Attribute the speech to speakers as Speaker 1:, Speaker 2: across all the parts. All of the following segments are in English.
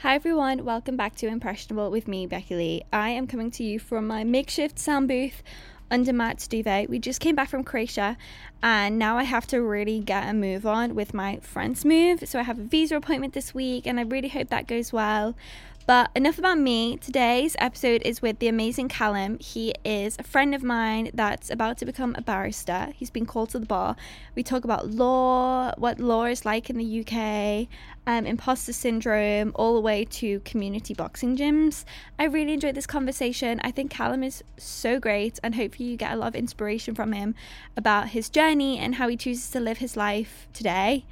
Speaker 1: Hi everyone, welcome back to Impressionable with me, Becky Lee. I am coming to you from my makeshift sound booth under Matt's duvet. We just came back from Croatia and now I have to really get a move on with my friend's move. So I have a visa appointment this week and I really hope that goes well. But enough about me. Today's episode is with the amazing Callum. He is a friend of mine that's about to become a barrister. He's been called to the bar. We talk about law, what law is like in the UK, um, imposter syndrome, all the way to community boxing gyms. I really enjoyed this conversation. I think Callum is so great, and hopefully, you get a lot of inspiration from him about his journey and how he chooses to live his life today.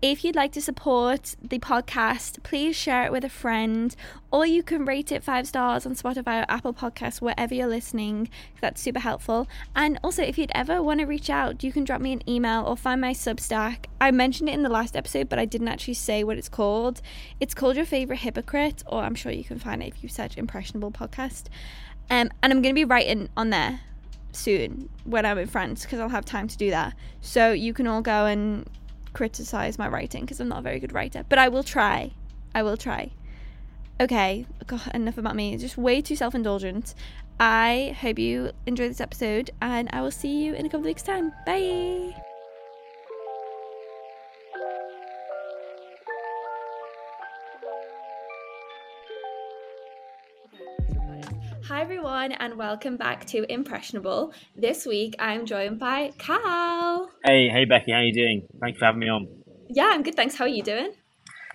Speaker 1: If you'd like to support the podcast, please share it with a friend, or you can rate it five stars on Spotify or Apple Podcasts, wherever you're listening. That's super helpful. And also, if you'd ever want to reach out, you can drop me an email or find my Substack. I mentioned it in the last episode, but I didn't actually say what it's called. It's called Your Favorite Hypocrite, or I'm sure you can find it if you search Impressionable Podcast. Um, and I'm going to be writing on there soon when I'm in France because I'll have time to do that. So you can all go and criticize my writing because I'm not a very good writer, but I will try. I will try. Okay, God, enough about me. Just way too self indulgent. I hope you enjoy this episode, and I will see you in a couple of weeks' time. Bye. Everyone, and welcome back to Impressionable. This week, I'm joined by Cal.
Speaker 2: Hey, hey, Becky, how you doing? Thanks for having me on.
Speaker 1: Yeah, I'm good. Thanks. How are you doing?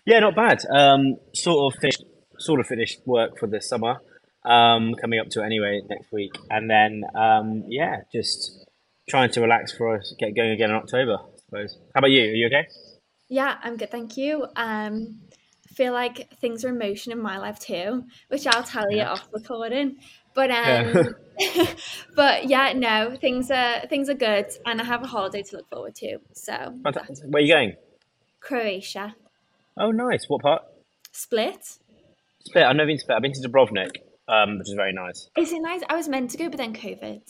Speaker 2: Yeah, not bad. Um, sort of finished, sort of finished work for the summer. Um, coming up to it anyway next week, and then um, yeah, just trying to relax for us get going again in October. I suppose. How about you? Are you okay?
Speaker 1: Yeah, I'm good. Thank you. Um, feel like things are in motion in my life too, which I'll tell you
Speaker 2: Yeah.
Speaker 1: off recording. But
Speaker 2: Yeah.
Speaker 1: um, but yeah, no, things are things are good, and I have a holiday to look forward to. So
Speaker 2: Where are you going?
Speaker 1: Croatia,
Speaker 2: Oh, nice. What part?
Speaker 1: Split.
Speaker 2: Split. I've never been to Split. I've been to Dubrovnik, um, which is very nice.
Speaker 1: Is it nice? I was meant to go, but then COVID.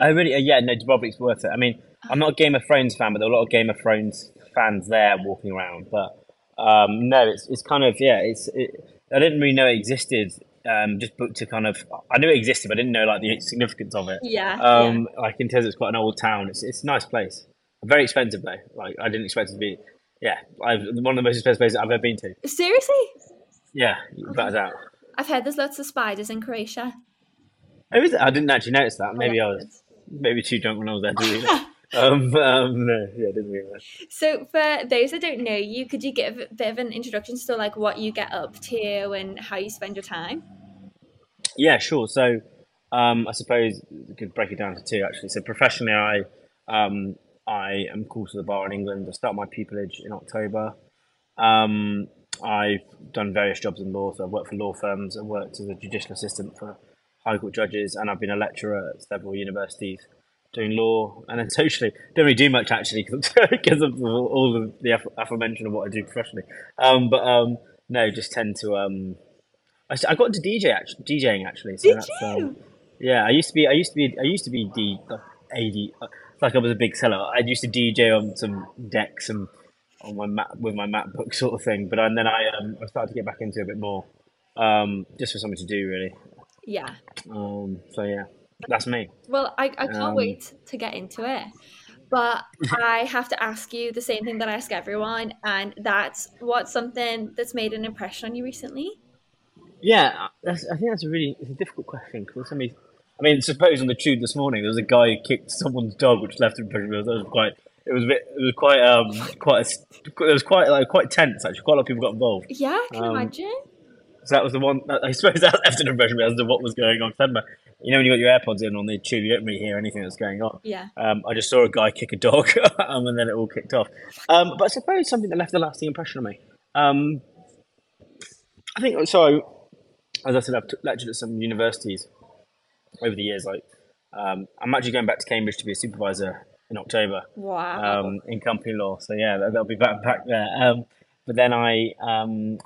Speaker 2: I really, uh, yeah, no, Dubrovnik's worth it. I mean, I'm not a Game of Thrones fan, but there are a lot of Game of Thrones fans there walking around. But um, no, it's it's kind of yeah, it's it, I didn't really know it existed. Um, just booked to kind of I knew it existed, but I didn't know like the significance of it.
Speaker 1: Yeah.
Speaker 2: Um, like in terms, of it's quite an old town. It's it's a nice place. Very expensive though. Like I didn't expect it to be. Yeah, I've, one of the most expensive places I've ever been to.
Speaker 1: Seriously,
Speaker 2: Yeah, without a doubt.
Speaker 1: I've heard there's lots of spiders in Croatia.
Speaker 2: Oh, is it? I didn't actually notice that. Maybe I was maybe too drunk when I was there to read it. Um, um, no, yeah, didn't realize.
Speaker 1: So, for those that don't know you, could you give a bit of an introduction to like what you get up to and how you spend your time?
Speaker 2: Yeah, sure. So, um, I suppose we could break it down to two actually. So, professionally, I um, I am called to the bar in England. I start my pupillage in October. Um, I've done various jobs in law. So, I've worked for law firms. I've worked as a judicial assistant for high court judges, and I've been a lecturer at several universities doing law. And then socially, don't really do much actually because of all of the aforementioned of what I do professionally. Um, but um, no, just tend to um, I, I got into DJ actually, DJing actually. So
Speaker 1: Did
Speaker 2: that's,
Speaker 1: you?
Speaker 2: Um, yeah, I used to be. I used to be. I used to be D, AD. uh, It's like I was a big seller. I used to DJ on some decks and on my Mac, with my MacBook sort of thing. But and then I um, I started to get back into it a bit more, um, just for something to do really.
Speaker 1: Yeah.
Speaker 2: Um, so yeah, that's me.
Speaker 1: Well, I, I can't
Speaker 2: Um,
Speaker 1: wait to get into it. But I have to ask you the same thing that I ask everyone, and that's what's something that's made an impression on you recently?
Speaker 2: Yeah, that's, I think that's a really it's a difficult question because somebody. I mean, suppose on the tube this morning there was a guy who kicked someone's dog, which left an impression. That was quite. It was a bit. It was quite. Um. Quite. A, it was quite like quite tense. Actually, quite a lot of people got involved.
Speaker 1: Yeah, I can
Speaker 2: Um,
Speaker 1: imagine.
Speaker 2: So that was the one. I suppose that left an impression as to what was going on. I remember, you know, when you got your AirPods in on the tube, you don't really hear anything that's going on.
Speaker 1: Yeah.
Speaker 2: Um, I just saw a guy kick a dog, um, and then it all kicked off. Um, but I suppose something that left a lasting impression on me. Um, I think so. As I said, I've lectured at some universities over the years. Like, um, I'm actually going back to Cambridge to be a supervisor in October
Speaker 1: Wow.
Speaker 2: um, in company law. So yeah, that- that'll be back back there. Um, but then I um,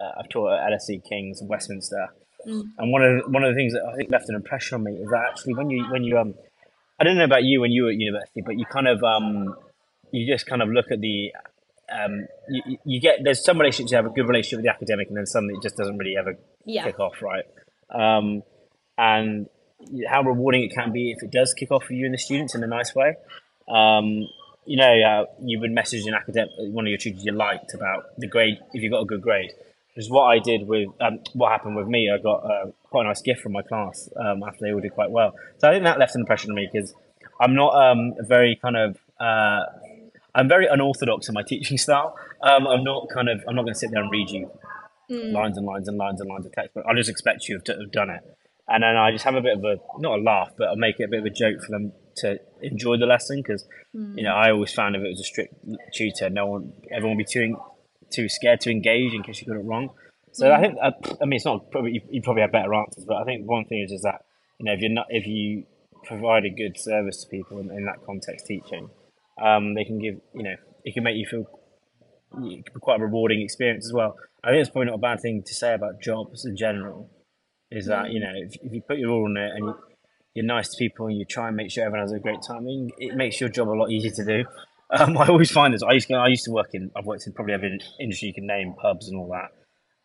Speaker 2: uh, I've taught at LSE Kings Westminster,
Speaker 1: Mm.
Speaker 2: and one of the, one of the things that I think left an impression on me is that actually when you when you um I don't know about you when you were at university, but you kind of um you just kind of look at the um, you, you get there's some relationships you have a good relationship with the academic, and then some it just doesn't really ever
Speaker 1: Yeah.
Speaker 2: kick off, right? Um, and how rewarding it can be if it does kick off for you and the students in a nice way. Um, you know, uh, you've been messaging academic, one of your tutors you liked about the grade if you got a good grade. Is what I did with um, what happened with me. I got uh, quite a nice gift from my class um, after they all did quite well. So I think that left an impression on me because I'm not um, very kind of uh, I'm very unorthodox in my teaching style. Um, I'm not kind of I'm not going to sit there and read you lines and lines and lines and lines of text, but I'll just expect you to have done it. And then I just have a bit of a not a laugh, but I'll make it a bit of a joke for them to enjoy the lesson because you know I always found if it was a strict tutor, no one everyone would be too too scared to engage in case you got it wrong. So I mm. think I, I mean it's not probably you, you probably have better answers, but I think one thing is is that you know if you're not if you provide a good service to people in, in that context teaching, um, they can give you know it can make you feel it can be quite a rewarding experience as well. I think it's probably not a bad thing to say about jobs in general. Is that mm. you know if, if you put your all in it and you, you're nice to people and you try and make sure everyone has a great time, it makes your job a lot easier to do. Um, I always find this. I used to, I used to work in. I've worked in probably every industry you can name, pubs and all that.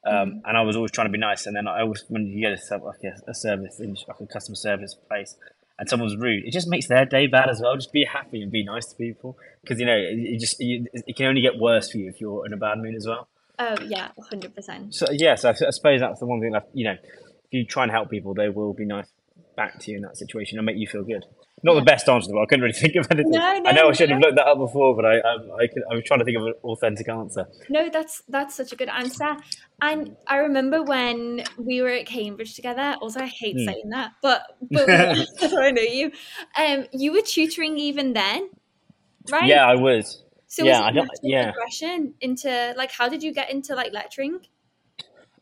Speaker 2: Um, and I was always trying to be nice. And then I always, when you get a, like a, a service, like a customer service place, and someone's rude, it just makes their day bad as well. Just be happy and be nice to people because you know it, it just you, it can only get worse for you if you're in a bad mood as well.
Speaker 1: Oh yeah, hundred percent.
Speaker 2: So yes, I, I suppose that's the one thing that you know, if you try and help people, they will be nice back to you in that situation and make you feel good. Not the best answer, but I couldn't really think of anything.
Speaker 1: No, no,
Speaker 2: I
Speaker 1: no,
Speaker 2: know I should have looked that up before, but I um, I, could, I was trying to think of an authentic answer.
Speaker 1: No, that's that's such a good answer. And I remember when we were at Cambridge together. Also, I hate
Speaker 2: Hmm.
Speaker 1: saying that, but but I know you. Um, you were tutoring even then, right?
Speaker 2: Yeah, I was.
Speaker 1: So
Speaker 2: yeah,
Speaker 1: was
Speaker 2: I don't- yeah.
Speaker 1: progression into like how did you get into like lecturing?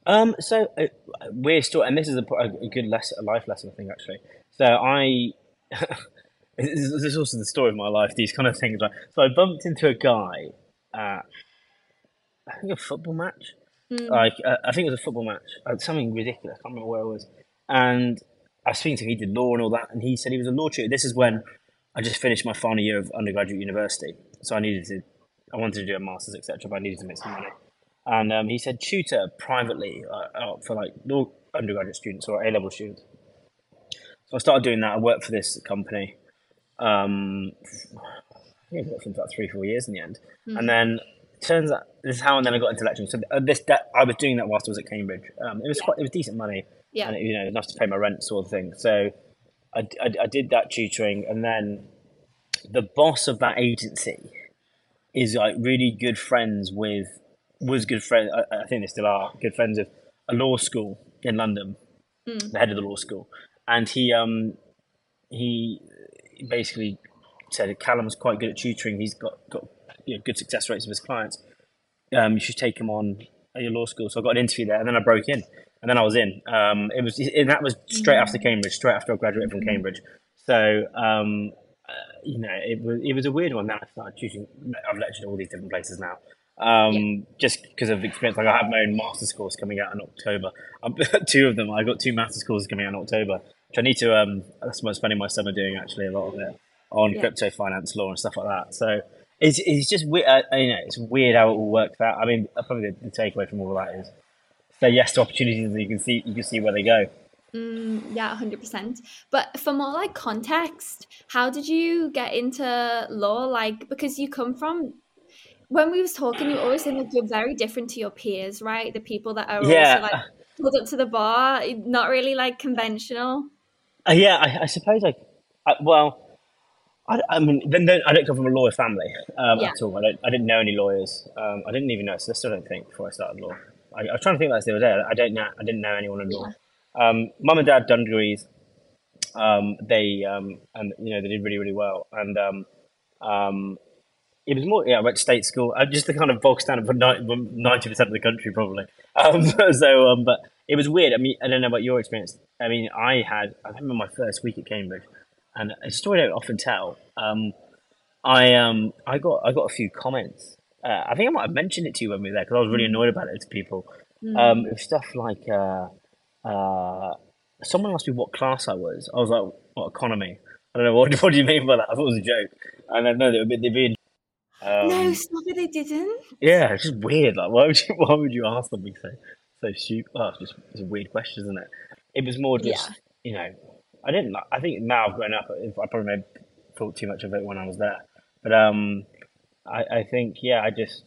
Speaker 2: Um, so uh, we're still, and this is a, a a good lesson, a life lesson, I think, actually. So I, this is also the story of my life. These kind of things. Like, so I bumped into a guy at, I think a football match.
Speaker 1: Mm.
Speaker 2: Like, uh, I think it was a football match. Uh, something ridiculous. I can't remember where it was. And I was speaking to him. He did law and all that, and he said he was a law tutor. This is when I just finished my final year of undergraduate university, so I needed to, I wanted to do a masters, etc. But I needed to make some money. And um, he said tutor privately uh, uh, for like law undergraduate students or A level students. So I started doing that. I worked for this company. Um, I think I worked for about three, four years in the end. And then turns out this is how and then I got into lecturing. So uh, this that I was doing that whilst I was at Cambridge. Um, it was quite it was decent money
Speaker 1: Yeah.
Speaker 2: and it, you know enough to pay my rent sort of thing. So I, I, I did that tutoring, and then the boss of that agency is like really good friends with was good friends. I, I think they still are good friends of a law school in London, the head of the law school, and he um he basically said Callum's quite good at tutoring. He's got got you know, good success rates with his clients. Um, you should take him on at your law school. So I got an interview there, and then I broke in, and then I was in. Um, it was and that was straight after Cambridge, straight after I graduated from Cambridge. So um, uh, you know, it was it was a weird one. Then I started tutoring. I've lectured all these different places now. Um, just because of experience, like I have my own master's course coming out in October. Um, two of them, I've got two master's courses coming out in October, which I need to. Um, that's what I'm spending my summer doing. Actually, a lot of it on
Speaker 1: Yeah.
Speaker 2: crypto finance law and stuff like that. So it's it's just weird. Uh, you know, it's weird how it all works out. I mean, uh, probably the, the takeaway from all of that is say yes to opportunities, and you can see you can see where they go.
Speaker 1: Mm, yeah, hundred percent. But for more like context, how did you get into law? Like because you come from when we was talking, you always said like you're very different to your peers, right? The people that are
Speaker 2: Yeah.
Speaker 1: also like pulled up to the bar, not really like conventional.
Speaker 2: Uh, yeah, I, I suppose like, I, well, I, I mean, then, then I don't come from a lawyer family um,
Speaker 1: Yeah.
Speaker 2: at all. I don't, I didn't know any lawyers. Um, I didn't even know solicitor. I don't think before I started law. I, I was trying to think about this the other day. I don't know. I didn't know anyone in law. Um, Mum and dad done degrees. Um, they um, and you know they did really really well. And um, um, it was more yeah. I went to state school. Uh, just the kind of bog standard for ninety percent of the country probably. Um, so um, but it was weird. I mean, I don't know about your experience. I mean, I had I remember my first week at Cambridge, and a story I don't often tell. Um, I um I got I got a few comments. Uh, I think I might have mentioned it to you when we were there because I was really annoyed about it to people. Um, it was stuff like uh, uh, someone asked me what class I was. I was like, what economy? I don't know what. What do you mean by that? I thought it was a joke. And then no, they were they'd be Um,
Speaker 1: no, stop it! They didn't.
Speaker 2: Yeah, it's just weird. Like, why would you? Why would you ask something so so stupid? Oh, it's just it's a weird question, isn't it? It was more just
Speaker 1: Yeah.
Speaker 2: you know, I didn't. I think now I've grown up. I probably made, thought too much of it when I was there, but um, I I think yeah, I just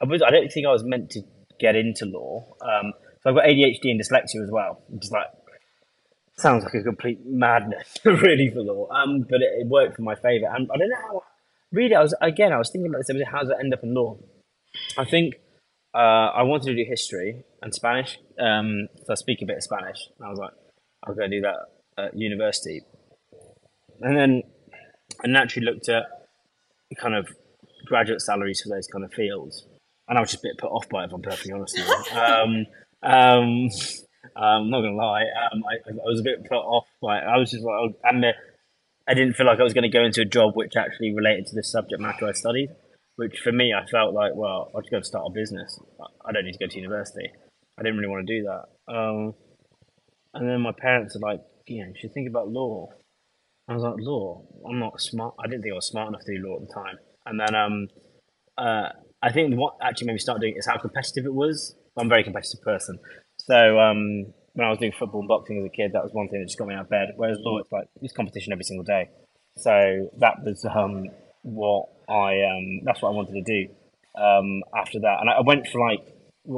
Speaker 2: I was I don't think I was meant to get into law. Um, so I've got ADHD and dyslexia as well, is like sounds like a complete madness really for law. Um, but it, it worked for my favour, and I don't know how. Really, I was again. I was thinking about this. How does it end up in law? I think uh, I wanted to do history and Spanish. Um, so I speak a bit of Spanish. I was like, I'll go do that at university, and then I naturally looked at kind of graduate salaries for those kind of fields, and I was just a bit put off by it. If I'm perfectly honest, with you. um, um, I'm not gonna lie. Um, I, I was a bit put off by. It. I was just like, oh, and the, I didn't feel like I was going to go into a job which actually related to the subject matter I studied. Which for me, I felt like, well, I'm just going to start a business. I don't need to go to university. I didn't really want to do that. Um, and then my parents are like, you you should think about law. I was like, law? I'm not smart. I didn't think I was smart enough to do law at the time. And then um, uh, I think what actually made me start doing it is how competitive it was. I'm a very competitive person. So um, when I was doing football and boxing as a kid, that was one thing that just got me out of bed. Whereas law, it's like it's competition every single day. So that was um, what I um, that's what I wanted to do um, after that. And I, went for like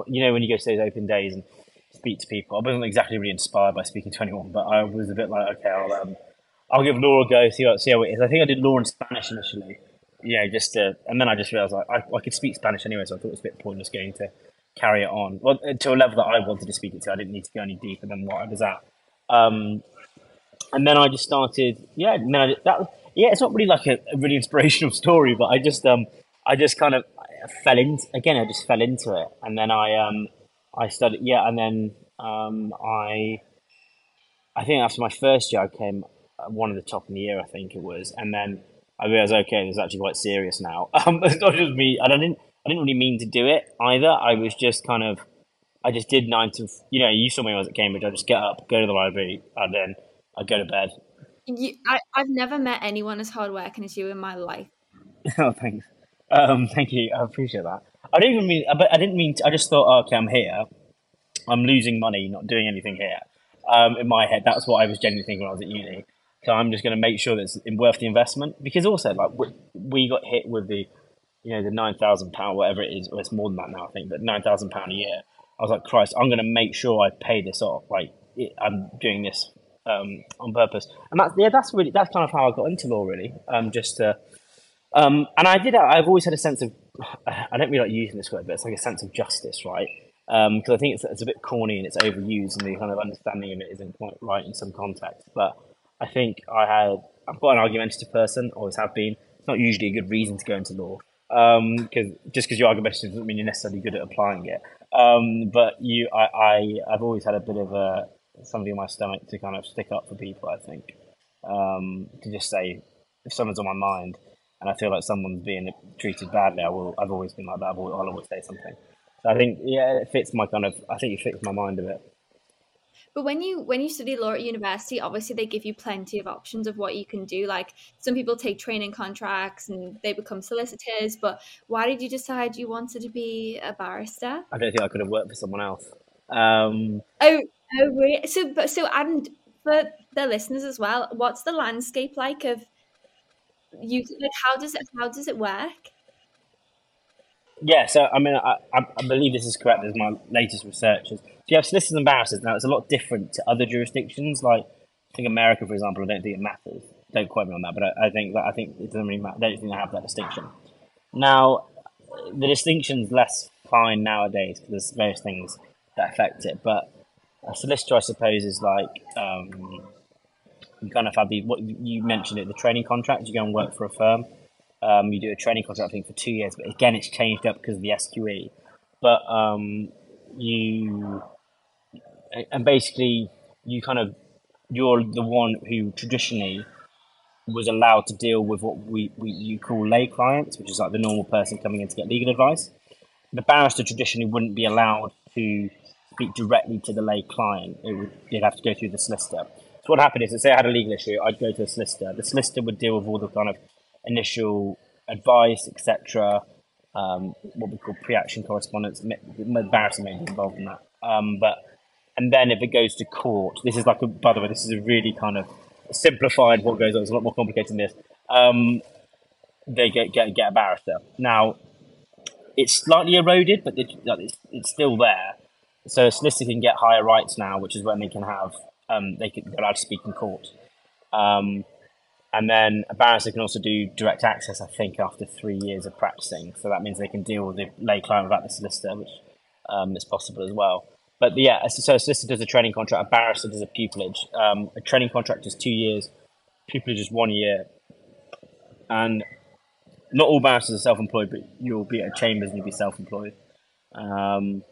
Speaker 2: you know when you go to those open days and speak to people. I wasn't exactly really inspired by speaking to anyone, but I was a bit like, okay, I'll um, I'll give law a go, see how see how it is. I think I did law in Spanish initially, Yeah, just to, and then I just realized like I, I could speak Spanish anyway, so I thought it was a bit pointless going to carry it on. Well, to a level that I wanted to speak it to, I didn't need to go any deeper than what I was at. Um, and then I just started, yeah. And then I, that, yeah, it's not really like a, a really inspirational story, but I just, um, I just kind of fell into again. I just fell into it, and then I, um, I studied, yeah, and then um, I, I think after my first year, I came uh, one of the top in the year, I think it was, and then I realized, okay, this is actually quite serious now. Um, it's not just me, I didn't, I didn't really mean to do it either. I was just kind of, I just did nine to, you know, you saw me when I was at Cambridge. I just get up, go to the library, and then I go to bed.
Speaker 1: You, I, I've never met anyone as hardworking as you in my life.
Speaker 2: oh, thanks. Um, thank you. I appreciate that. I didn't even mean, but I didn't mean. To, I just thought, oh, okay, I'm here. I'm losing money, not doing anything here. Um, in my head, that's what I was genuinely thinking when I was at uni. So I'm just going to make sure that it's worth the investment because also, like, we, we got hit with the, you know, the nine thousand pound, whatever it is. Well, it's more than that now, I think, but nine thousand pound a year. I was like, Christ, I'm going to make sure I pay this off. Like, it, I'm doing this um, on purpose, and that's yeah, that's really that's kind of how I got into law, really. Um, just to, um, and I did. I've always had a sense of, I don't really like using this word, but it's like a sense of justice, right? Because I think it's, it's a bit corny and it's overused, and the kind of understanding of it isn't quite right in some context. But I think I had, I'm quite an argumentative person, always have been. It's not usually a good reason to go into law, because just because you're good argumentative doesn't mean you're necessarily good at applying it. Um, but you, I, I, I've always had a bit of a something in my stomach to kind of stick up for people. I think um, to just say if someone's on my mind and I feel like someone's being treated badly, I will. I've always been like that. I'll always say something. So I think yeah, it fits my kind of. I think it fits my mind a bit.
Speaker 1: But when you when you study law at university, obviously they give you plenty of options of what you can do. Like some people take training contracts and they become solicitors. But why did you decide you wanted to be a barrister?
Speaker 2: I don't think I could have worked for someone else. Um,
Speaker 1: Oh, oh, really? So, but so, and for the listeners as well, what's the landscape like of you? Like, how does it how does it work?
Speaker 2: Yeah, so I mean, I, I I believe this is correct. As my latest research is, so you have solicitors and barristers. Now, it's a lot different to other jurisdictions. Like, I think America, for example, I don't think it matters. Don't quote me on that, but I, I think that I think it doesn't really matter. I don't think they have that distinction. Now, the distinction's less fine nowadays because there's various things that affect it. But a solicitor, I suppose, is like um, you kind of have the what you mentioned it, the training contract. You go and work for a firm. Um, you do a training contract, I think, for two years, but again, it's changed up because of the SQE. But um, you and basically you kind of you're the one who traditionally was allowed to deal with what we, we you call lay clients, which is like the normal person coming in to get legal advice. The barrister traditionally wouldn't be allowed to speak directly to the lay client. It would, they'd have to go through the solicitor. So what happened is, say I had a legal issue, I'd go to the solicitor. The solicitor would deal with all the kind of initial advice, etc. Um, what we call pre-action correspondence. The barrister may be involved in that, um, but and then if it goes to court, this is like a. By the way, this is a really kind of simplified what goes on. It's a lot more complicated than this. Um, they get, get get a barrister now. It's slightly eroded, but it's, it's still there. So a solicitor can get higher rights now, which is when they can have um, they can they're allowed to speak in court. Um, and then a barrister can also do direct access, I think, after three years of practicing. So that means they can deal with the lay client without the solicitor, which um, is possible as well. But yeah, so a solicitor does a training contract, a barrister does a pupillage. Um, a training contract is two years, pupillage is one year. And not all barristers are self employed, but you'll be at chambers and you'll be self employed. Um,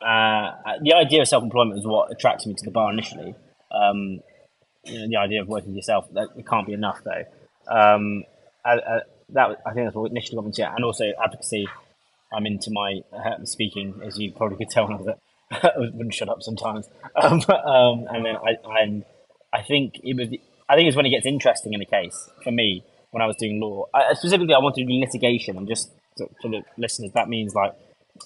Speaker 2: uh, the idea of self employment is what attracted me to the bar initially. Um, you know, the idea of working yourself, that, it can't be enough though. Um, I, I, that I think that's what initially got me to and also advocacy. I'm into my uh, speaking, as you probably could tell. That I wouldn't shut up sometimes. Um, um, and then I, I'm, I think it was, I think it's when it gets interesting in the case for me when I was doing law. I, specifically, I wanted to do litigation, and just for the listeners, that means like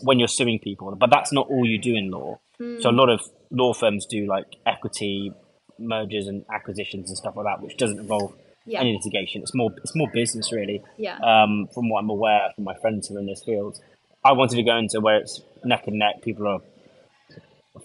Speaker 2: when you're suing people, but that's not all you do in law. Mm. So a lot of law firms do like equity mergers and acquisitions and stuff like that, which doesn't involve yeah. any litigation. It's more it's more business really.
Speaker 1: Yeah.
Speaker 2: Um, from what I'm aware from my friends who are in this field, I wanted to go into where it's neck and neck. People are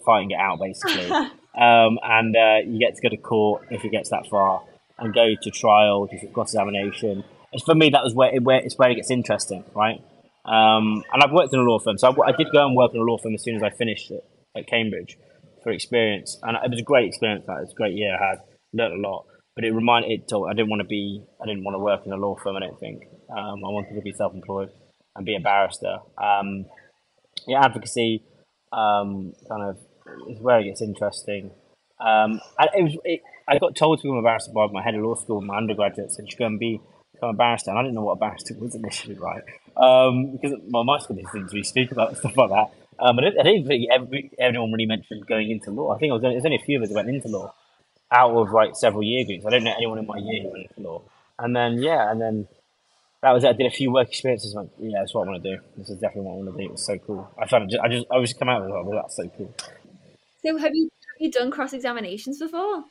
Speaker 2: fighting it out basically. um, and uh, you get to go to court if it gets that far and go to trial, to cross examination. For me, that was where it, where it's where it gets interesting, right? Um, and I've worked in a law firm, so I, I, did go and work in a law firm as soon as I finished it at Cambridge for experience, and it was a great experience. That it was a great year. I had learned a lot, but it reminded it. I didn't want to be. I didn't want to work in a law firm. I don't think. Um, I wanted to be self-employed and be a barrister. Um, yeah, advocacy um, kind of is where it gets interesting. Um, and it was, it, I got told to become a barrister by my head of law school, my undergraduate said, you go and be become a barrister. And I didn't know what a barrister was initially, right? Um, because well, my school didn't really speak about stuff like that. Um, didn't, I didn't think every, everyone really mentioned going into law. I think was, there's only a few of us who went into law out of like several year groups. I don't know anyone in my year who went into law. And then, yeah, and then that was it. I did a few work experiences. Like, yeah, that's what I want to do. This is definitely what I want to do. It was so cool. I found it. Just, I just, I was just come out with it. Like, that's so cool.
Speaker 1: So, have you have you done cross examinations before?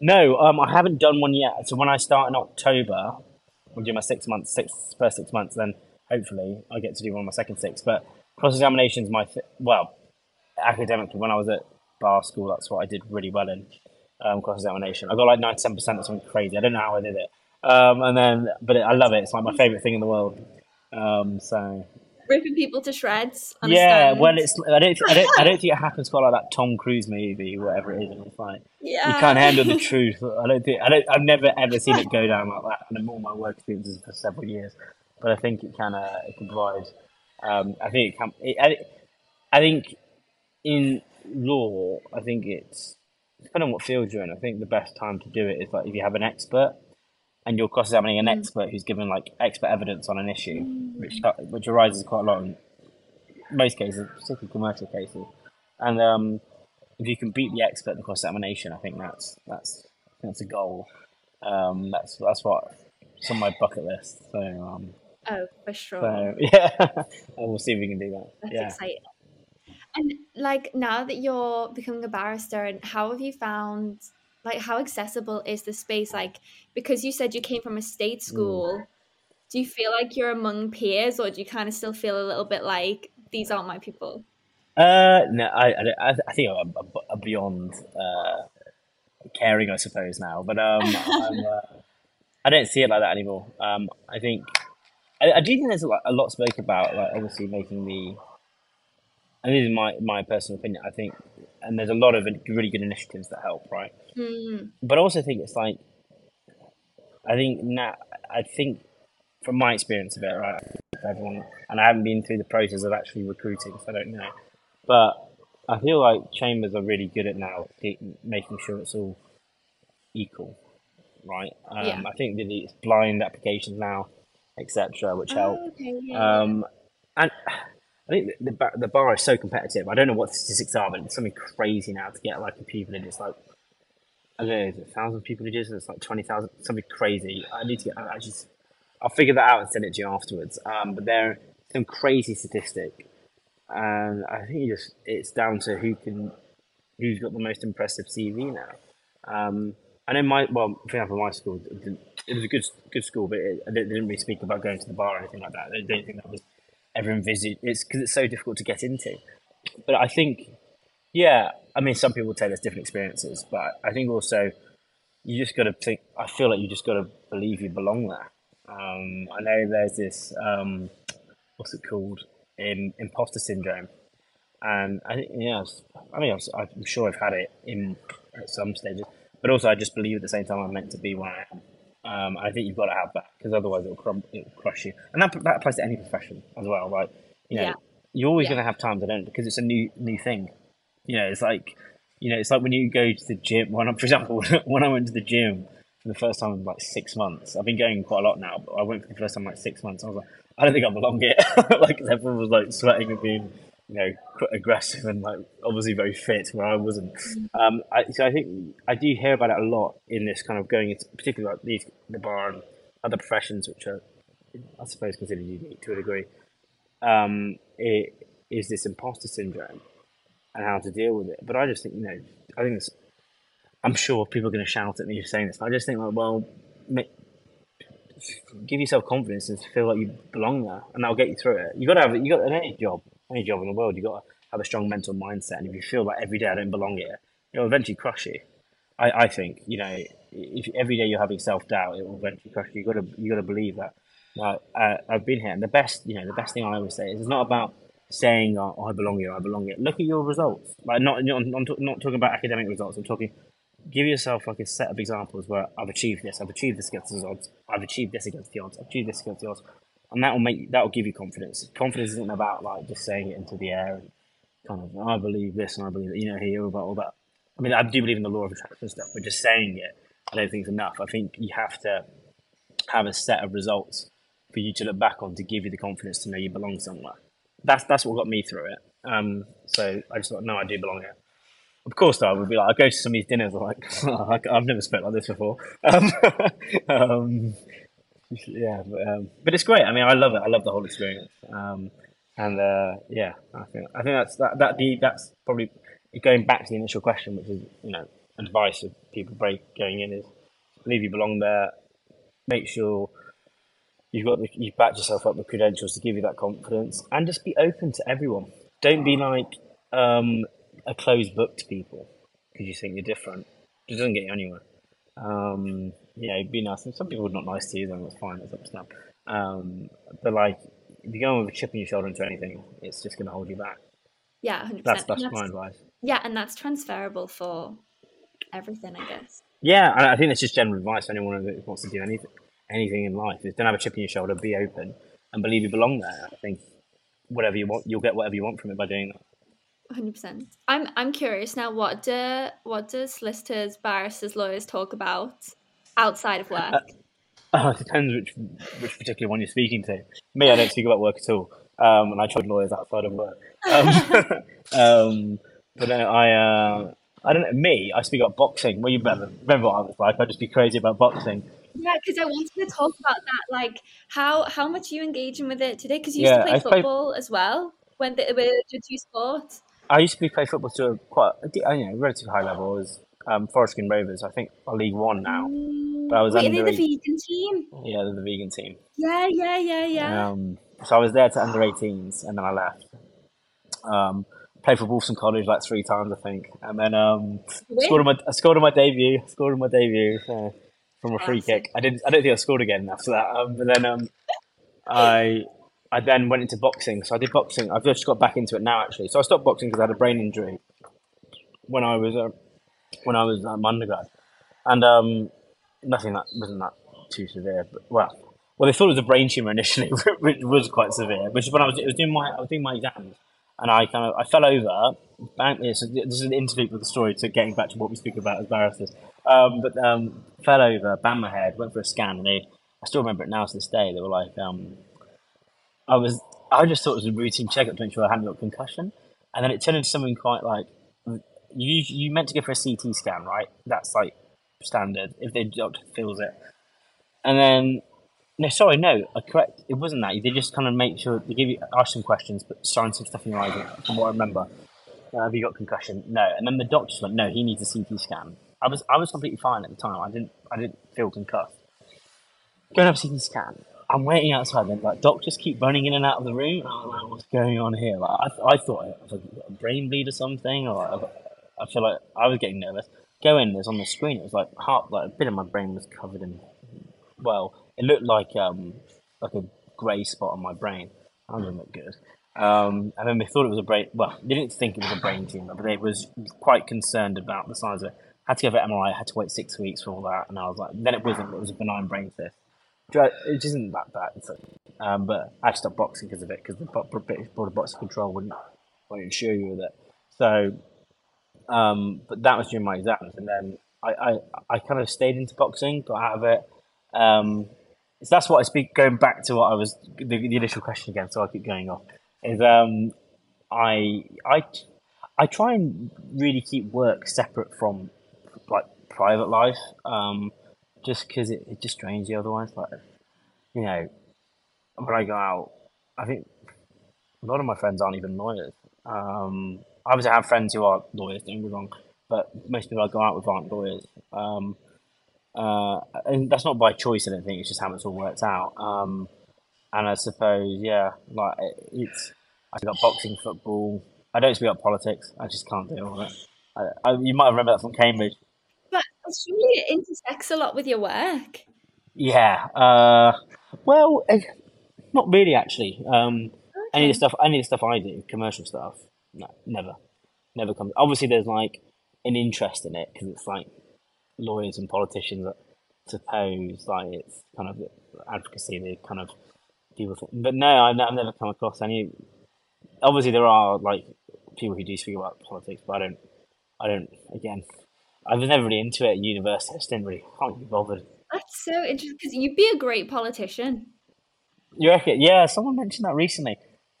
Speaker 2: No, um, I haven't done one yet. So when I start in October, I'll do my six months, six first six months. Then hopefully I get to do one of my second six. But cross examinations, my th- well, academically when I was at bar school, that's what I did really well in um, cross examination. I got like ninety seven percent or something crazy. I don't know how I did it. Um, and then, but it, I love it. It's like my favorite thing in the world. Um, so
Speaker 1: ripping people to shreds.
Speaker 2: yeah, well, it's I don't, I don't I don't think it happens quite like that Tom Cruise movie, whatever it is. And it's like yeah. you can't handle the truth. I don't think I don't I've never ever seen it go down like that. And all my work experiences for several years, but I think it can uh, it can provide. Um, I think it can. It, I, I think in law, I think it's depending on what field you're in. I think the best time to do it is like if you have an expert and you're cross-examining an mm. expert who's given like expert evidence on an issue, mm. which which arises quite a lot in most cases, particularly commercial cases. And um, if you can beat the expert in the cross-examination, I think that's that's that's a goal. Um, that's that's what it's on my bucket list. So um,
Speaker 1: oh, for sure.
Speaker 2: So yeah, we'll see if we can do that.
Speaker 1: That's
Speaker 2: yeah.
Speaker 1: exciting. And like now that you're becoming a barrister, and how have you found like how accessible is the space like because you said you came from a state mm. school mm. do you feel like you're among peers or do you kind of still feel a little bit like these aren't my people
Speaker 2: uh no i i, I think i'm, I'm beyond uh caring i suppose now but um uh, i don't see it like that anymore um i think I, I do think there's a lot, a lot spoke about like obviously making the and this is my my personal opinion i think and there's a lot of really good initiatives that help, right?
Speaker 1: Mm.
Speaker 2: But I also think it's like, I think now, I think from my experience of it, right, everyone, and I haven't been through the process of actually recruiting, so I don't know. But I feel like chambers are really good at now making sure it's all equal, right? Um, yeah. I think that it's blind applications now, etc., which help.
Speaker 1: Oh, okay, yeah,
Speaker 2: um, and I think the, the, the bar is so competitive. I don't know what the statistics are, but it's something crazy now to get like a pupillage. It's like I don't know, is it thousand it's like twenty thousand, something crazy. I need to get. I just I'll figure that out and send it to you afterwards. Um, but they're some crazy statistic, and I think just it's down to who can who's got the most impressive CV now. Um, I know my well, for example, my school it was a good good school, but it, they didn't really speak about going to the bar or anything like that. They didn't think that was ever envisaged. It's because it's so difficult to get into. But I think, yeah, I mean, some people say there's different experiences, but I think also you just got to think. I feel like you just got to believe you belong there. Um, I know there's this um, what's it called, in imposter syndrome, and I think yeah, I mean, I'm sure I've had it in at some stages, but also I just believe at the same time I'm meant to be where I am. Um, I think you've got to have that because otherwise it'll, crum- it'll crush you, and that that applies to any profession as well. right? you know, yeah. you're always yeah. going to have times I don't because it's a new new thing. You know, it's like you know, it's like when you go to the gym. When, I, for example, when I went to the gym for the first time in like six months, I've been going quite a lot now, but I went for the first time in like six months. I was like, I don't think I belong here. like everyone was like sweating and being you know, quite aggressive and like obviously very fit where I wasn't. Um, I, so I think I do hear about it a lot in this kind of going into particularly like these the bar and other professions which are I suppose considered unique to a degree. Um, it is this imposter syndrome and how to deal with it. But I just think you know I think this. I'm sure people are going to shout at me for saying this. I just think like well. Make, give yourself confidence and feel like you belong there, and that'll get you through it. You've got to have you got any job any job in the world, you've got to have a strong mental mindset. And if you feel like every day I don't belong here, it'll eventually crush you. I, I think, you know, if every day you're having self doubt, it will eventually crush you. You got to you got to believe that. Now, uh, I've been here, and the best, you know, the best thing I always say is it's not about saying, oh, I belong here, I belong here. Look at your results. Like, not, not, not talking about academic results. I'm talking, give yourself like a set of examples where I've achieved this, I've achieved this against the odds, I've achieved this against the odds, I've achieved this against the odds and that will make that will give you confidence. Confidence isn't about like just saying it into the air and kind of I believe this and I believe that you know here about all that. I mean, I do believe in the law of attraction stuff, but just saying it, I don't think is enough. I think you have to have a set of results for you to look back on to give you the confidence to know you belong somewhere. That's that's what got me through it. Um, so I just thought, no, I do belong here. Of course, though, I would be like, I go to some of these dinners, I'm like, I've never spoke like this before. Um, um, yeah, but, um, but it's great. I mean, I love it. I love the whole experience. Um, and uh, yeah, I think I think that's that that that's probably going back to the initial question, which is you know advice of people break going in is believe you belong there. Make sure you've got you've backed yourself up with credentials to give you that confidence, and just be open to everyone. Don't be like um, a closed book to people because you think you're different. It doesn't get you anywhere. Um, yeah, be nice. And some people are not nice to you, then that's fine. That's up to them. Um, but like, if you go with a chip in your shoulder into anything, it's just going to hold you back.
Speaker 1: Yeah, 100%.
Speaker 2: That's that's, that's my advice.
Speaker 1: Yeah, and that's transferable for everything, I guess.
Speaker 2: Yeah, I think that's just general advice for anyone who wants to do anything, anything in life. Is don't have a chip in your shoulder, be open, and believe you belong there. I think whatever you want, you'll get whatever you want from it by doing that.
Speaker 1: Hundred percent. I'm I'm curious now. What do what do solicitors, barristers, lawyers talk about outside of work? Uh,
Speaker 2: oh, it depends which which particular one you're speaking to. Me, I don't speak about work at all, um, and I tried lawyers outside of work. Um, um, but then I, uh, I don't know. Me, I speak about boxing. Well, you remember, remember what I was like? I'd just be crazy about boxing.
Speaker 1: Yeah, because I wanted to talk about that. Like, how how much are you engaging with it today? Because you used yeah, to play I football as well when the, with your two sports.
Speaker 2: I used to play football to a quite, you know, relatively high level. As um, Forest Green Rovers. I think are League One now.
Speaker 1: But I was Wait, under are they the vegan team?
Speaker 2: Yeah, they're the vegan team.
Speaker 1: Yeah, yeah, yeah, yeah.
Speaker 2: Um, so I was there to under 18s, and then I left. Um, played for Wolfson College like three times, I think, and then um, scored on my I scored on my debut. Scored on my debut uh, from a free kick. I didn't. I don't think I scored again after that. Um, but then um, I I then went into boxing. So I did boxing. I've just got back into it now, actually. So I stopped boxing because I had a brain injury when I was uh, when I was um, undergrad, and um, nothing that wasn't that too severe. But well, well, they thought it was a brain tumor initially, which was quite severe. Which is when I was, was doing my I was doing my exams, and I kind of I fell over. Bang, this is an interlude with the story to getting back to what we speak about as barristers. Um, but um, fell over, banged my head, went for a scan, and they I still remember it now to this day. They were like, um, I was I just thought it was a routine checkup to make sure I hadn't got concussion, and then it turned into something quite like you you meant to go for a CT scan, right? That's like standard if the doctor feels it. And then No, sorry, no, I correct. It wasn't that. They just kind of make sure they give you ask some questions, but shine some stuff in your eyes. From what I remember, uh, have you got concussion? No, and then the doctors went, no, he needs a CT scan. I was I was completely fine at the time. I didn't I didn't feel concussed. Go and have a CT scan. I'm waiting outside. Then like doctors keep running in and out of the room. Like, what's going on here? Like I, I thought was a brain bleed or something. Or like, I feel like I was getting nervous. Go in. There's on the screen. It was like half like a bit of my brain was covered in. Well, it looked like um like a grey spot on my brain. That didn't look good. Um, and then they thought it was a brain. Well, they didn't think it was a brain tumor, but they was quite concerned about the size of it. Had to go for MRI. Had to wait six weeks for all that, and I was like, then it wasn't. It was a benign brain cyst. It isn't that bad. Um, but I stopped boxing because of it because the board of boxing control wouldn't won't insure you with it. So, um, but that was during my exams, and then I, I, I kind of stayed into boxing, got out of it. Um, so that's what I speak. Going back to what I was the, the initial question again, so I keep going off. Is um, I I I try and really keep work separate from like private life. Um, just because it, it just drains you otherwise. Like, you know, when I go out, I think a lot of my friends aren't even lawyers. Um, obviously, I have friends who are lawyers, don't get me wrong, but most people I go out with aren't lawyers. Um, uh, and that's not by choice, I don't think, it's just how it's all worked out. Um, and I suppose, yeah, like it's, I got boxing, football. I don't speak about politics, I just can't deal with it. I, I, you might remember that from Cambridge.
Speaker 1: But surely it intersects a lot with your work.
Speaker 2: Yeah. Uh, well, eh, not really actually. Um, okay. Any of the stuff, any of the stuff I do, commercial stuff, no, never, never comes. Obviously, there's like an interest in it because it's like lawyers and politicians that suppose like it's kind of advocacy. They kind of people, think. but no, I've, I've never come across any. Obviously, there are like people who do speak about politics, but I don't. I don't. Again, I was never really into it at university. I just didn't really can't be bothered.
Speaker 1: That's so interesting because you'd be a great politician.
Speaker 2: You reckon? Yeah, someone mentioned that recently.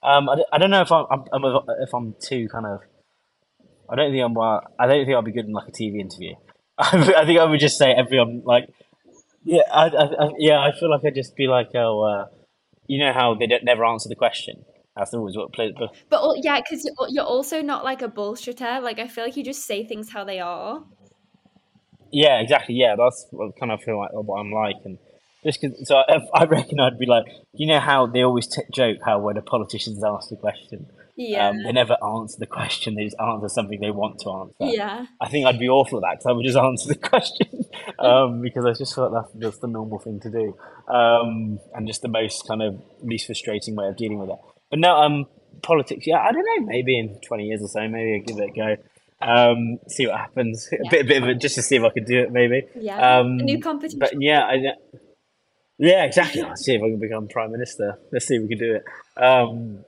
Speaker 2: Um, I, I don't know if I'm, I'm, if I'm too kind of. I don't think I'm. I don't think I'll be good in like a TV interview. I think I would just say everyone like. Yeah, I, I, yeah, I feel like I'd just be like, oh, uh, you know how they don't never answer the question. That's always what plays.
Speaker 1: But, but yeah, because you're also not like a bullshitter. Like I feel like you just say things how they are.
Speaker 2: Yeah, exactly. Yeah, that's what kind of feel like what I'm like, and just cause, so I, I reckon I'd be like, you know how they always t- joke how when a politician's asked a question, yeah, um, they never answer the question; they just answer something they want to answer.
Speaker 1: Yeah,
Speaker 2: I think I'd be awful at that because I would just answer the question um, because I just thought that's just the normal thing to do, um, and just the most kind of least frustrating way of dealing with it. But no, um, politics. Yeah, I don't know. Maybe in twenty years or so, maybe I'll give it a go. Um, see what happens. Yeah. A bit, a bit of it, just to see if I could do it, maybe.
Speaker 1: Yeah. Um, new competition.
Speaker 2: But yeah, I, yeah, exactly. Let's see if I can become prime minister. Let's see if we can do it. Um,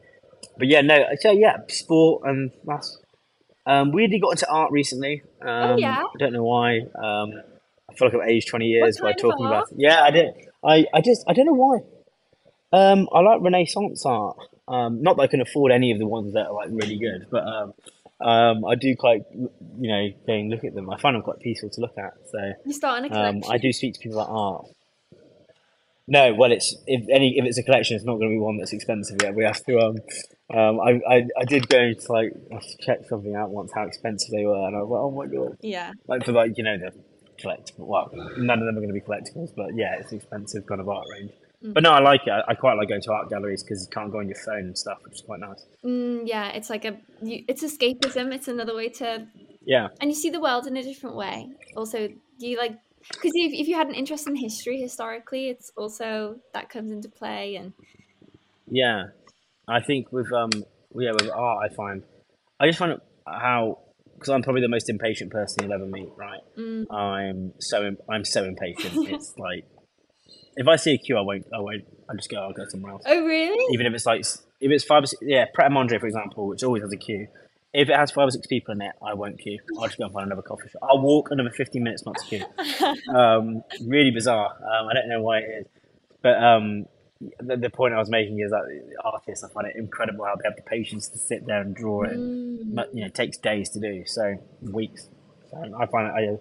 Speaker 2: but yeah, no. So yeah, sport and that's. Um, weirdly got into art recently.
Speaker 1: Um, oh yeah.
Speaker 2: I don't know why. Um, I feel like I've aged twenty years by talking about. It. Yeah, I did. I, I just I don't know why. Um, I like Renaissance art. Um, not that I can afford any of the ones that are like really good, but um, um, I do quite, you know, going look at them. I find them quite peaceful to look at. So
Speaker 1: you starting a collection?
Speaker 2: Um, I do speak to people about art. No, well, it's if any if it's a collection, it's not going to be one that's expensive yet. We have to. Um, um, I, I, I did go to like check something out once how expensive they were, and I was like, oh my god.
Speaker 1: Yeah.
Speaker 2: Like for like you know the collectible. Well, none of them are going to be collectibles, but yeah, it's expensive kind of art range. Mm. But no, I like it. I, quite like going to art galleries because you can't go on your phone and stuff, which is quite nice.
Speaker 1: Mm, yeah, it's like a you, it's escapism. It's another way to
Speaker 2: yeah,
Speaker 1: and you see the world in a different way. Also, you like because if if you had an interest in history historically, it's also that comes into play and
Speaker 2: yeah, I think with um yeah with art, I find I just find how because I'm probably the most impatient person you'll ever meet. Right,
Speaker 1: mm.
Speaker 2: I'm so I'm so impatient. it's like if I see a queue, I won't. I won't. I just go. I'll go somewhere else.
Speaker 1: Oh really?
Speaker 2: Even if it's like if it's five, or six, yeah, Pret a Manger, for example, which always has a queue. If it has five or six people in it, I won't queue. I'll just go and find another coffee shop. I'll walk another fifteen minutes not to queue. um, really bizarre. Um, I don't know why it is, but um, the, the, point I was making is that artists, I find it incredible how they have the patience to sit there and draw it. Mm. But, you know, it takes days to do, so weeks. So I find it. I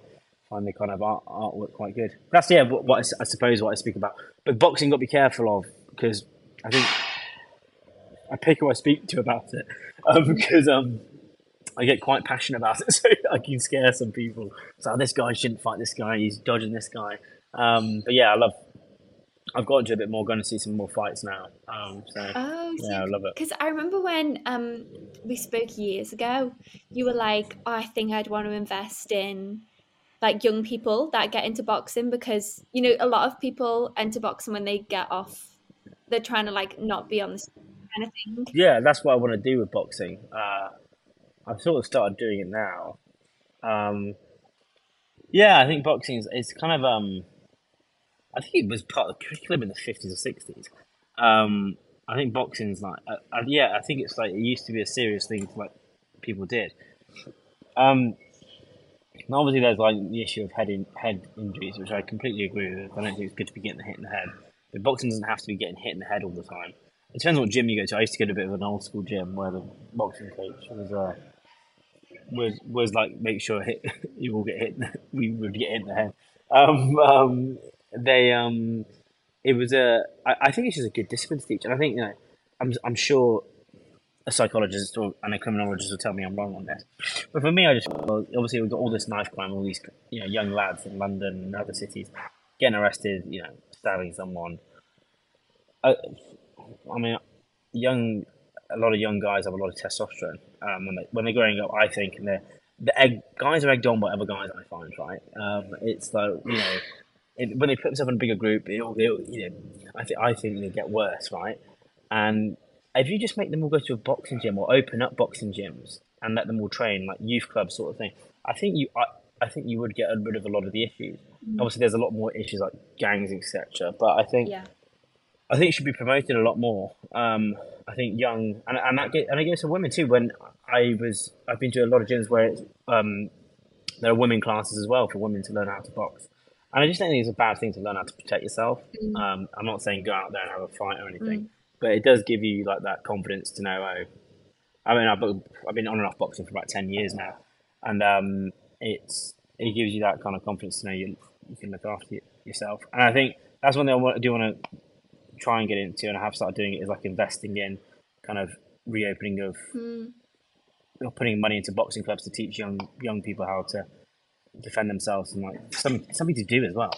Speaker 2: find the kind of art artwork quite good. That's yeah, what, what I, I suppose what I speak about. But boxing, got to be careful of because I think I pick who I speak to about it um, because um, I get quite passionate about it, so I can scare some people. So oh, this guy shouldn't fight this guy; he's dodging this guy. Um, but yeah, I love. I've got into a bit more. Going to see some more fights now. Um, so
Speaker 1: Oh,
Speaker 2: yeah, I love it.
Speaker 1: because I remember when um we spoke years ago, you were like, oh, I think I'd want to invest in like young people that get into boxing because you know a lot of people enter boxing when they get off. They're trying to like not be on this kind of thing.
Speaker 2: Yeah, that's what I want to do with boxing. Uh, I've sort of started doing it now. Um, yeah, I think boxing is it's kind of um, I think it was part of the curriculum in the fifties or sixties. Um, I think boxing's like uh, uh, yeah, I think it's like it used to be a serious thing like people did. Um, obviously there's like the issue of head in, head injuries, which I completely agree with. I don't think it's good to be getting hit in the head. But boxing doesn't have to be getting hit in the head all the time. It depends on what gym you go to. I used to go to a bit of an old school gym where the boxing coach was uh, was was like make sure hit you will get hit. We would get hit in the head. Um, um, they um, it was a. I, I think it's just a good discipline to teach, and I think you know, I'm I'm sure a psychologist or and a criminologist will tell me I'm wrong on this. But for me, I just well, obviously we've got all this knife crime, all these you know young lads in London and other cities getting arrested, you know, stabbing someone. I, I mean, young a lot of young guys have a lot of testosterone um, when they when they're growing up. I think and they're the egg guys are egged on by other guys. I find right. Um, it's like you know. It, when they put themselves in a bigger group, it'll, it'll, you know, I think I think they get worse, right? And if you just make them all go to a boxing gym or open up boxing gyms and let them all train like youth club sort of thing, I think you I, I think you would get rid of a lot of the issues. Obviously, there's a lot more issues like gangs, etc. But I think
Speaker 1: Yeah.
Speaker 2: I think it should be promoted a lot more. Um, I think young and and that get, and I guess for women too. When I was, I've been to a lot of gyms where it's, um, there are women classes as well for women to learn how to box. And I just don't think it's a bad thing to learn how to protect yourself. Um, I'm not saying go out there and have a fight or anything, but it does give you like that confidence to know. Oh, I mean, I've, I've been on and off boxing for about ten years now, and um, it's it gives you that kind of confidence to know you you can look after yourself. And I think that's one thing I do want to try and get into, and I have started doing it is like investing in kind of reopening of or putting money into boxing clubs to teach young young people how to defend themselves and like something something to do as well.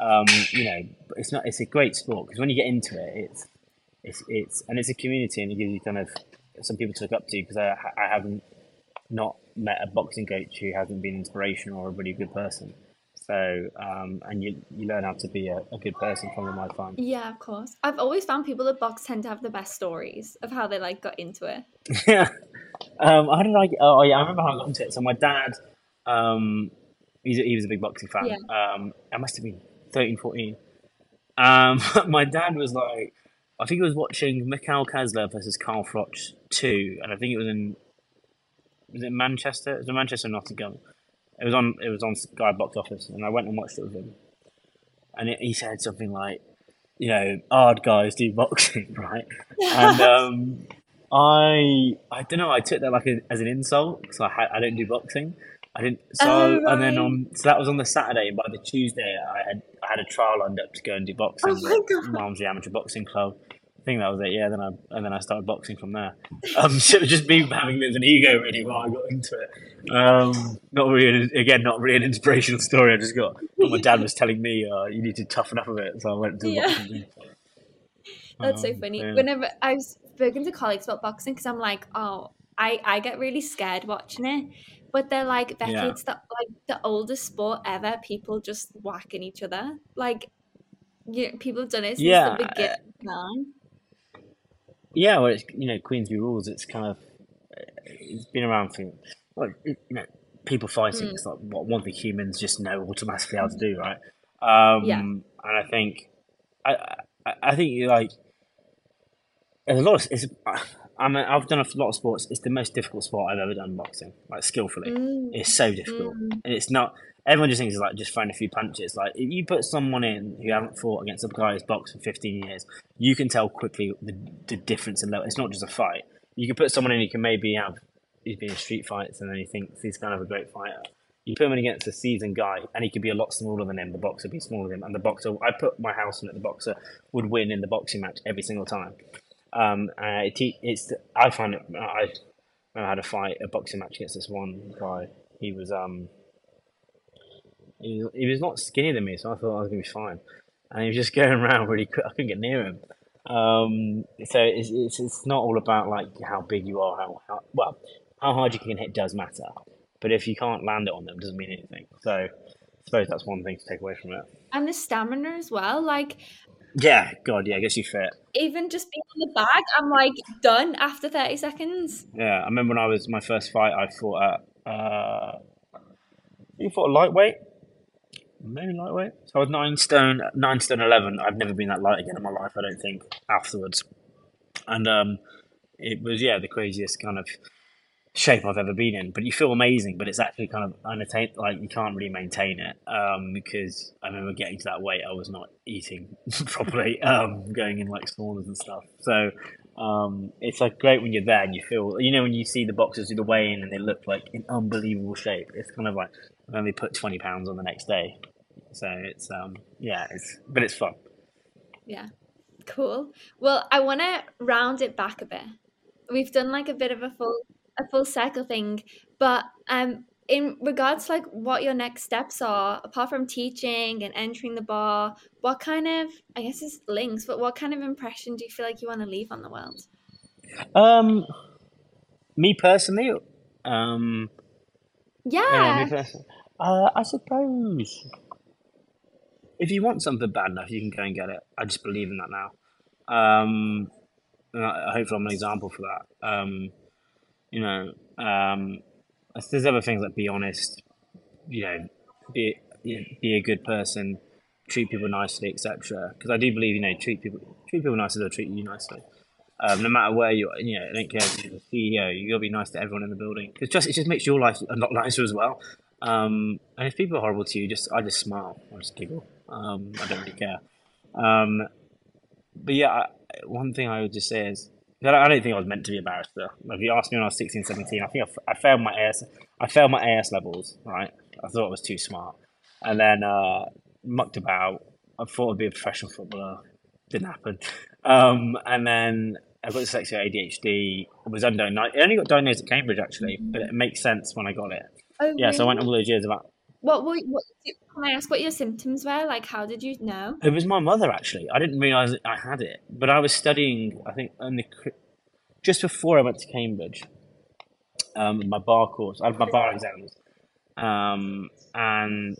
Speaker 2: Um, you know, but it's not it's a great sport because when you get into it, it's it's it's and it's a community and it gives you kind of some people to look up to because I I haven't not met a boxing coach who hasn't been inspirational or a really good person. So um, and you you learn how to be a, a good person from them. I find.
Speaker 1: Yeah, of course. I've always found people that box tend to have the best stories of how they like got into it.
Speaker 2: Yeah. Um, how did I? Oh yeah, I remember how I got into it. So my dad, um, he's a, he was a big boxing fan.
Speaker 1: Yeah.
Speaker 2: Um, I must have been 13, 14. Um, my dad was like, I think he was watching Mikkel Kessler versus Carl Froch two, and I think it was in, was it Manchester? It was in Manchester, Nottingham. It was on. It was on Sky Box Office, and I went and watched it with him. And it, he said something like, you know, hard guys do boxing, right? And um, I I don't know. I took that like a, as an insult because I had, I don't do boxing. I didn't. So
Speaker 1: Oh,
Speaker 2: and then on so that was on the Saturday, and by the Tuesday I had I had a trial lined up to go and do boxing.
Speaker 1: Oh my
Speaker 2: at
Speaker 1: God.
Speaker 2: Malmesbury Amateur Boxing Club. I think that was it. Yeah. Then I and then I started boxing from there. Um, so it was just me having a bit of an ego really while I got into it. Um, not really. Again, not really an inspirational story. I just got. My dad was telling me, uh, "You need to toughen up a bit," so I went to
Speaker 1: Yeah.
Speaker 2: boxing.
Speaker 1: That's so
Speaker 2: Um,
Speaker 1: funny.
Speaker 2: yeah.
Speaker 1: Whenever I've spoken to colleagues about boxing, because I'm like, oh, I, I get really scared watching it. But they're like, Becky,
Speaker 2: Yeah.
Speaker 1: it's the like the oldest sport ever. People just whacking each other. Like, you people have done it since
Speaker 2: Yeah,
Speaker 1: the beginning of time.
Speaker 2: Yeah, well, it's, you know, Queensberry rules. It's kind of it's been around for well, you know, people fighting.
Speaker 1: Mm.
Speaker 2: It's like what one thing humans just know automatically how to do, right? Um,
Speaker 1: Yeah.
Speaker 2: And I think, I, I, I think like. There's a lot of it's. I mean, I've done a lot of sports. It's the most difficult sport I've ever done boxing, like skillfully.
Speaker 1: Mm.
Speaker 2: It's so difficult,
Speaker 1: Mm.
Speaker 2: and it's not. Everyone just thinks it's like just throwing a few punches. Like if you put someone in who haven't fought against a guy who's boxed for 15 years, you can tell quickly the, the difference in level. It's not just a fight. You can put someone in who can maybe have he's been in street fights and then he thinks he's kind of a great fighter, you put him in against a seasoned guy, and he could be a lot smaller than him. The boxer would be smaller than him, and the boxer. I put my house in it. The boxer would win in the boxing match every single time. Um, it, it's I find it. I, I had a fight, a boxing match against this one guy. He was um, he, he was not skinnier than me, so I thought I was gonna be fine. And he was just going around really quick. I couldn't get near him. Um, so it's, it's it's not all about like how big you are, how, how well how hard you can hit does matter, but if you can't land it on them, it doesn't mean anything. So I suppose that's one thing to take away from it.
Speaker 1: And the stamina as well, like
Speaker 2: yeah, God, yeah, I guess you fit.
Speaker 1: Even just being on the bag, I'm like done after thirty seconds.
Speaker 2: Yeah, I remember when I was my first fight, I fought at uh, you fought a lightweight, maybe lightweight. So I was nine stone, nine stone eleven. I've never been that light again in my life. I don't think afterwards, and um, it was yeah the craziest kind of shape I've ever been in. But you feel amazing, but it's actually kind of unattained. Like you can't really maintain it um, because I remember getting to that weight, I was not eating properly, um, going in like saunas and stuff. So um, it's like great when you're there and you feel, you know, when you see the boxers do the weigh in and they look like in unbelievable shape. It's kind of like when they put twenty pounds on the next day. So it's um, yeah, it's but it's fun.
Speaker 1: Yeah, cool. Well, I want to round it back a bit. We've done like a bit of a full a full circle thing. But um, in regards to like what your next steps are, apart from teaching and entering the bar, what kind of I guess it's links, but what kind of impression do you feel like you want to leave on the world?
Speaker 2: Um, me personally, um,
Speaker 1: yeah,
Speaker 2: yeah uh, I suppose if you want something bad enough, you can go and get it. I just believe in that now. Um, I, hope I'm an example for that. Um, you know, um, there's other things like be honest, you know, be be a good person, treat people nicely, etc. Because I do believe, you know, treat people treat people nicely, they'll treat you nicely. Um, no matter where you are, you know, I don't care if you're the CEO, you gotta be nice to everyone in the building. Because just it just makes your life a lot nicer as well. Um, and if people are horrible to you, just I just smile, I just giggle. Um, I don't really care. Um, but yeah, I, one thing I would just say is I don't think I was meant to be a barrister. If you asked me when I was 16, 17, I think I, failed my AS. I failed my AS levels. Right, I thought I was too smart, and then uh, mucked about. I thought I'd be a professional footballer. Didn't happen. Um, and then I got dyslexia, ADHD. Was undiagnosed. I only got diagnosed at Cambridge actually, but it makes sense when I got it. Oh, yeah, really? so I went all those years about.
Speaker 1: What, what, what can I ask what your symptoms were? Like, how did you know?
Speaker 2: It was my mother, actually. I didn't realise I had it. But I was studying, I think, the, just before I went to Cambridge, um, my bar course. I had my bar exams. Um, and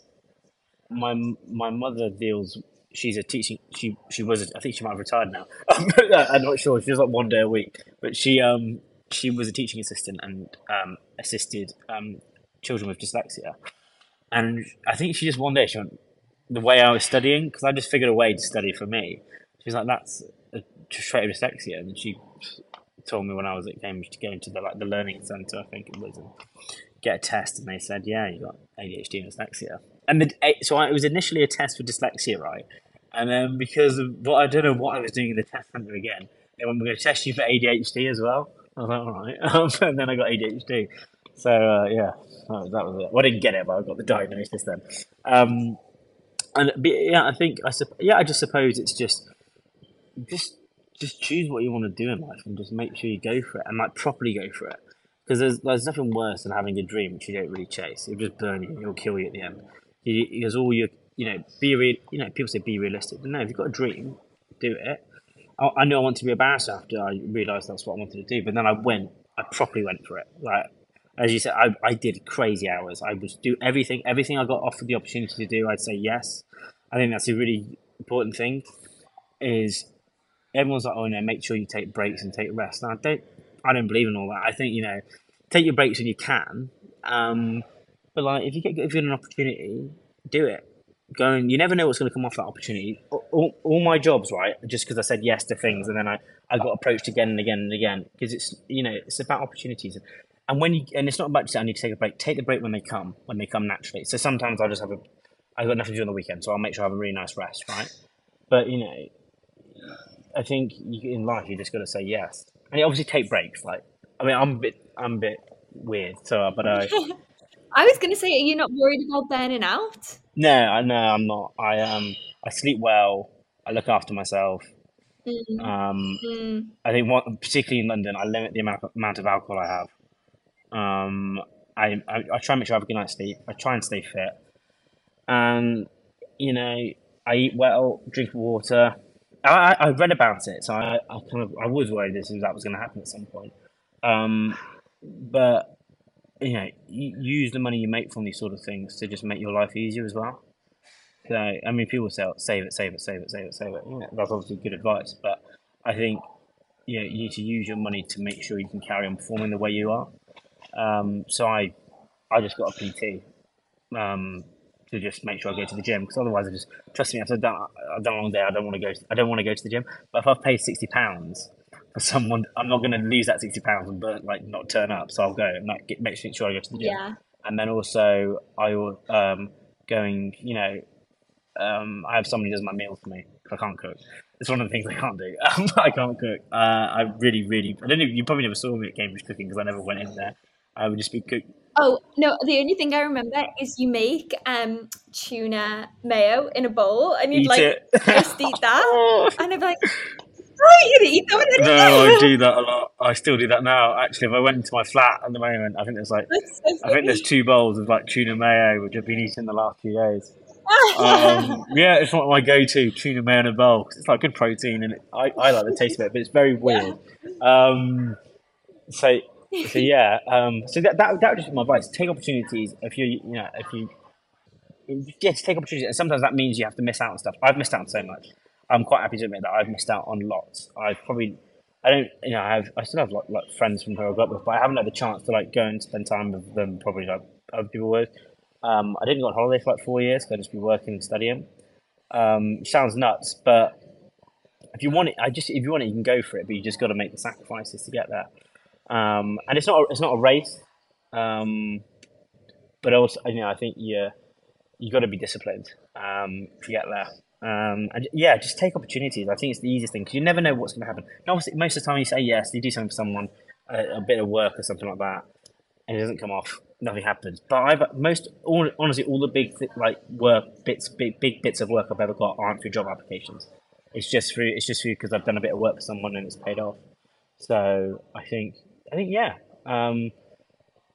Speaker 2: my my mother deals. She's a teaching. She she was. A, I think she might have retired now. I'm not sure. She was like one day a week, but she um she was a teaching assistant and um assisted um children with dyslexia. And I think she just one day she went the way I was studying because I just figured a way to study for me. She's like, "That's a trait of dyslexia," and she told me when I was at Cambridge to go into the like the learning centre, I think it was, and get a test, and they said, "Yeah, you got ADHD and dyslexia." And the, eh, so I, it was initially a test for dyslexia, right? And then because of what I don't know what I was doing in the test centre again, they went, "We're going to test you for ADHD as well." I was like, "All right," and then I got ADHD. So uh, yeah, that was it. Well, I didn't get it, but I got the diagnosis then. Um, and yeah, I think I yeah, I just suppose it's just just just choose what you want to do in life and just make sure you go for it and like properly go for it. Because there's there's nothing worse than having a dream which you don't really chase. It'll just burn you. It'll kill you at the end. Because all your you know be real. You know people say be realistic, but no, if you've got a dream, do it. I, I knew I wanted to be a barrister after I realised that's what I wanted to do. But then I went. I properly went for it. Like as you said, I, I did crazy hours. I would do everything, everything I got offered the opportunity to do. I'd say yes. I think that's a really important thing. Is everyone's like, oh no, make sure you take breaks and take rest. I don't, I don't believe in all that. I think you know, take your breaks when you can. Um, but like, if you get get an opportunity, do it. Go and you never know what's going to come off that opportunity. All, all my jobs, right, just because I said yes to things, and then I, I got approached again and again and again because it's you know it's about opportunities. And when you and it's not about just I need to take a break. Take the break when they come, when they come naturally. So sometimes I'll just have a I've got nothing to do on the weekend, so I'll make sure I have a really nice rest, right? But you know, I think you, in life you just got to say yes, and you obviously take breaks. Like I mean, I'm a bit I'm a bit weird, so but I
Speaker 1: I was gonna say, are you not worried about burning out?
Speaker 2: No, I no, I'm not. I um, I sleep well. I look after myself.
Speaker 1: Mm.
Speaker 2: Um,
Speaker 1: Mm.
Speaker 2: I think one, particularly in London, I limit the amount amount of alcohol I have. Um, I, I I try and make sure I have a good night's sleep. I try and stay fit, and you know, I eat well, drink water. I, I, read about it, so I, I kind of I was worried this that was going to happen at some point. Um, but you know, use the money you make from these sort of things to just make your life easier as well. So I mean, people say save it, save it, save it, save it, save it. Know, that's obviously good advice, but I think know, you need to use your money to make sure you can carry on performing the way you are. Um, so I, I just got a PT um, to just make sure I go to the gym because otherwise I just trust me. I've done I've done a long day. I don't want to go. I don't want to go to the gym. But if I've paid sixty pounds for someone, I'm not going to lose that sixty pounds and burn, like not turn up. So I'll go and like, get, make sure I go to the gym.
Speaker 1: Yeah.
Speaker 2: And then also I will um, going. You know, um, I have somebody who does my meals for me. 'cause I can't cook. It's one of the things I can't do. I can't cook. Uh, I really, really. I don't know. You probably never saw me at Cambridge cooking because I never went in there. I would just be cook.
Speaker 1: Oh no, the only thing I remember is you make um tuna mayo in a bowl and you'd
Speaker 2: Eat
Speaker 1: like
Speaker 2: it.
Speaker 1: just eat that.
Speaker 2: Oh.
Speaker 1: And I'd be like, oh, you'd eat that
Speaker 2: No, I do that a lot. I still do that now. Actually, if I went into my flat at the moment, I think there's like
Speaker 1: so
Speaker 2: I think there's two bowls of like tuna mayo which I've been eating the last few days. Um, yeah, it's not my go-to tuna mayo in a bowl 'cause it's like good protein and it, I, I like the taste of it, but it's very weird. Um, so so yeah, um, so that that that would just be my advice. Take opportunities if you you know if you to take opportunities, and sometimes that means you have to miss out on stuff. I've missed out on so much. I'm quite happy to admit that I've missed out on lots. I've probably, I don't, you know, I have, I still have like, like friends from who I grew up with, but I haven't had the chance to like go and spend time with them. Probably like other people would. Um, I didn't go on holiday for like four years. 'cause I'd just be working and studying. Um, sounds nuts, but if you want it, I just if you want it, you can go for it. But you just got to make the sacrifices to get there. Um, and it's not a, it's not a race. Um, but also, you know, I think you you got to be disciplined um, to get there. Um, and yeah, just take opportunities. I think it's the easiest thing because you never know what's going to happen. And obviously, most of the time you say yes, you do something for someone, a, a bit of work or something like that, and it doesn't come off. Nothing happens. But I've most all, honestly, all the big like work bits, big big bits of work I've ever got aren't through job applications. It's just through it's just through because I've done a bit of work for someone and it's paid off. So I think I think yeah, um,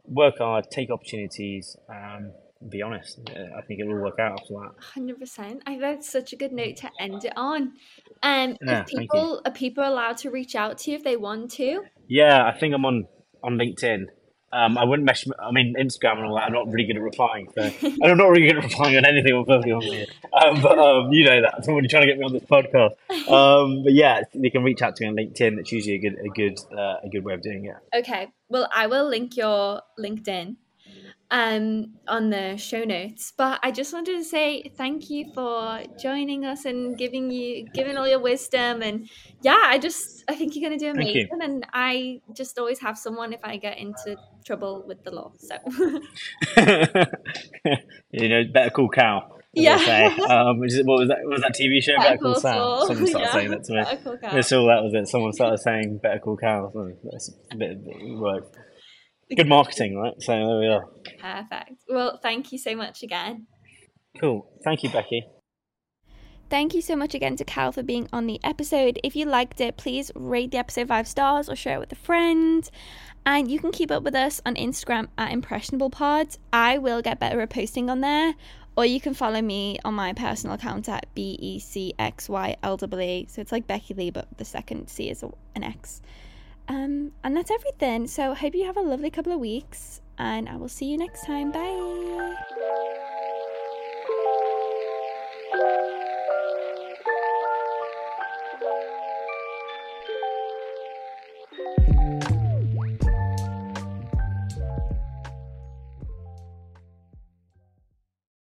Speaker 2: work hard, take opportunities. Um, be honest. I think it'll all work out after that.
Speaker 1: Hundred percent. I think that's such a good note to end it on. Um,
Speaker 2: Yeah,
Speaker 1: people are people allowed to reach out to you if they want to?
Speaker 2: Yeah, I think I'm on on LinkedIn. Um, I wouldn't mess. I mean, Instagram and all that. I'm not really good at replying. So I'm not really good at replying on anything. I'm perfectly honest with you. Um, but um, you know that. Somebody trying to get me on this podcast. Um, but yeah, they can reach out to me on LinkedIn. That's usually a good a good uh, a good way of doing it.
Speaker 1: Okay. Well, I will link your LinkedIn um on the show notes. But I just wanted to say thank you for joining us and giving you giving all your wisdom and yeah, I just I think you're gonna do amazing and I just always have someone if I get into trouble with the law. So
Speaker 2: you know, better call Cal. they
Speaker 1: Yeah.
Speaker 2: Um, is, what was that? What was that TV show? Better, Call Saul.
Speaker 1: Saul.
Speaker 2: Someone started
Speaker 1: Yeah.
Speaker 2: saying that to me.
Speaker 1: Better Call Cal.
Speaker 2: That's all that was it. Someone started saying "Better Call Cal." So That's a bit, bit right. Good marketing, right? So there we are.
Speaker 1: Perfect. Well, thank you so much again.
Speaker 2: Cool. Thank you, Becky.
Speaker 1: Thank you so much again to Cal for being on the episode. If you liked it, please rate the episode five stars or share it with a friend. And you can keep up with us on Instagram at Impressionable Pod. I will get better at posting on there. Or you can follow me on my personal account at B E C X Y L W E. So it's like Becky Lee, but the second C is an X. Um, and that's everything. So I hope you have a lovely couple of weeks. And I will see you next time. Bye.